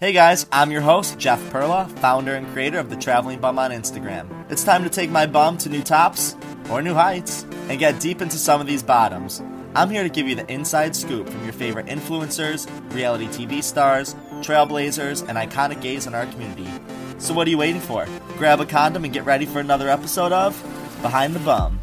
Hey guys, I'm your host, Jeff Perla, founder and creator of The Traveling Bum on Instagram. It's time to take my bum to new tops or new heights and get deep into some of these bottoms. I'm here to give you the inside scoop from your favorite influencers, reality TV stars, trailblazers, and iconic gays in our community. So what are you waiting for? Grab a condom and get ready for another episode of Behind the Bum.